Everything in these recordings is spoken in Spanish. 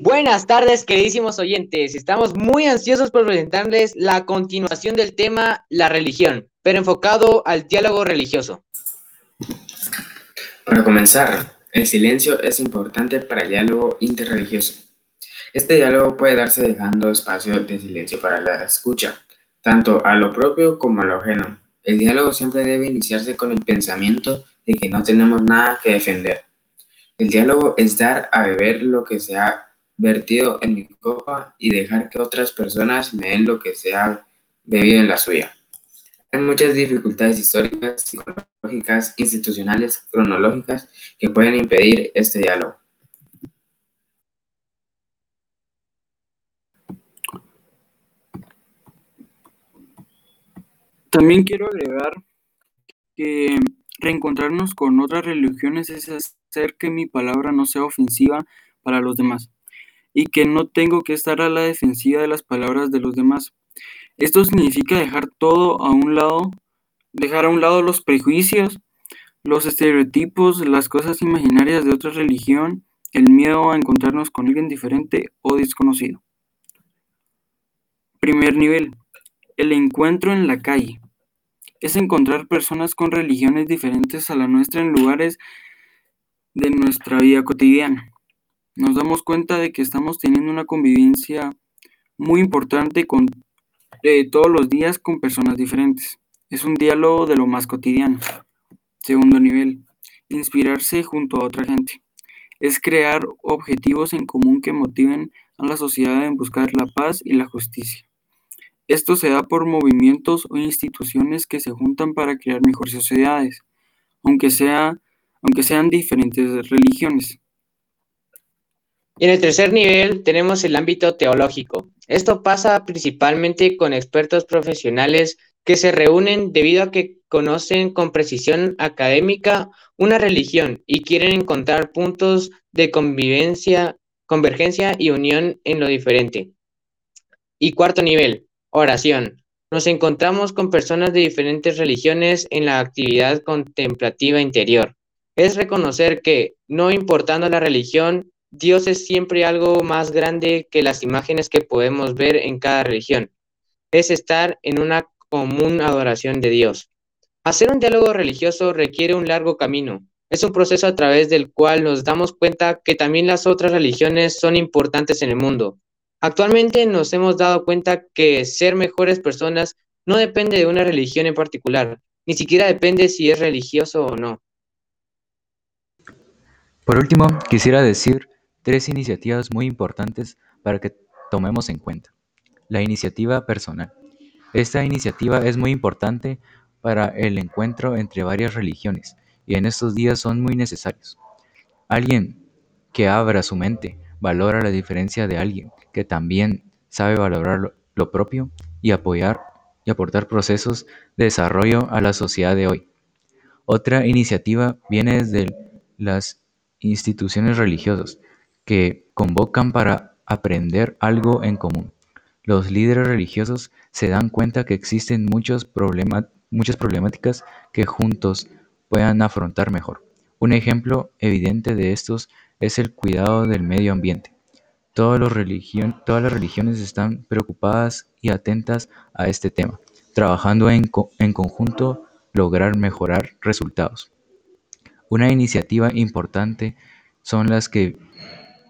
Buenas tardes, queridísimos oyentes. Estamos muy ansiosos por presentarles la continuación del tema la religión, pero enfocado al diálogo religioso. Para comenzar, el silencio es importante para el diálogo interreligioso. Este diálogo puede darse dejando espacio de silencio para la escucha, tanto a lo propio como a lo ajeno. El diálogo siempre debe iniciarse con el pensamiento de que no tenemos nada que defender. El diálogo es dar a beber lo que se vertido en mi copa y dejar que otras personas me den lo que se ha bebido en la suya. Hay muchas dificultades históricas, psicológicas, institucionales, cronológicas que pueden impedir este diálogo. También quiero agregar que reencontrarnos con otras religiones es hacer que mi palabra no sea ofensiva para los demás y que no tengo que estar a la defensiva de las palabras de los demás. Esto significa dejar todo a un lado, dejar a un lado los prejuicios, los estereotipos, las cosas imaginarias de otra religión, el miedo a encontrarnos con alguien diferente o desconocido. Primer nivel, el encuentro en la calle. Es encontrar personas con religiones diferentes a la nuestra en lugares de nuestra vida cotidiana nos damos cuenta de que estamos teniendo una convivencia muy importante con eh, todos los días con personas diferentes. Es un diálogo de lo más cotidiano. Segundo nivel, inspirarse junto a otra gente. Es crear objetivos en común que motiven a la sociedad en buscar la paz y la justicia. Esto se da por movimientos o instituciones que se juntan para crear mejores sociedades, aunque, sea, aunque sean diferentes religiones. En el tercer nivel tenemos el ámbito teológico. Esto pasa principalmente con expertos profesionales que se reúnen debido a que conocen con precisión académica una religión y quieren encontrar puntos de convivencia, convergencia y unión en lo diferente. Y cuarto nivel, oración. Nos encontramos con personas de diferentes religiones en la actividad contemplativa interior. Es reconocer que, no importando la religión, Dios es siempre algo más grande que las imágenes que podemos ver en cada religión. Es estar en una común adoración de Dios. Hacer un diálogo religioso requiere un largo camino. Es un proceso a través del cual nos damos cuenta que también las otras religiones son importantes en el mundo. Actualmente nos hemos dado cuenta que ser mejores personas no depende de una religión en particular, ni siquiera depende si es religioso o no. Por último, quisiera decir tres iniciativas muy importantes para que tomemos en cuenta. La iniciativa personal. Esta iniciativa es muy importante para el encuentro entre varias religiones y en estos días son muy necesarios. Alguien que abra su mente, valora la diferencia de alguien que también sabe valorar lo, propio y apoyar y aportar procesos de desarrollo a la sociedad de hoy. Otra iniciativa viene desde las instituciones religiosas, que convocan para aprender algo en común. Los líderes religiosos se dan cuenta que existen muchos muchas problemáticas que juntos puedan afrontar mejor. Un ejemplo evidente de estos es el cuidado del medio ambiente. Todas, las religiones están preocupadas y atentas a este tema, trabajando en, en conjunto lograr mejorar resultados. Una iniciativa importante son las que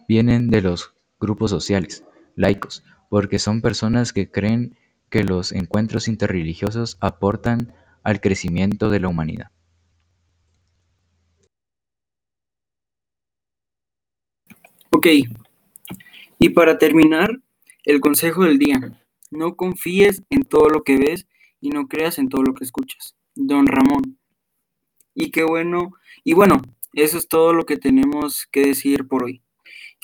vienen de los grupos sociales, laicos, porque son personas que creen que los encuentros interreligiosos aportan al crecimiento de la humanidad. Ok, y para terminar, el consejo del día. No confíes en todo lo que ves y no creas en todo lo que escuchas. Don Ramón. Y qué bueno. Y bueno, eso es todo lo que tenemos que decir por hoy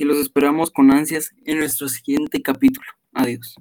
que los esperamos con ansias en nuestro siguiente capítulo. Adiós.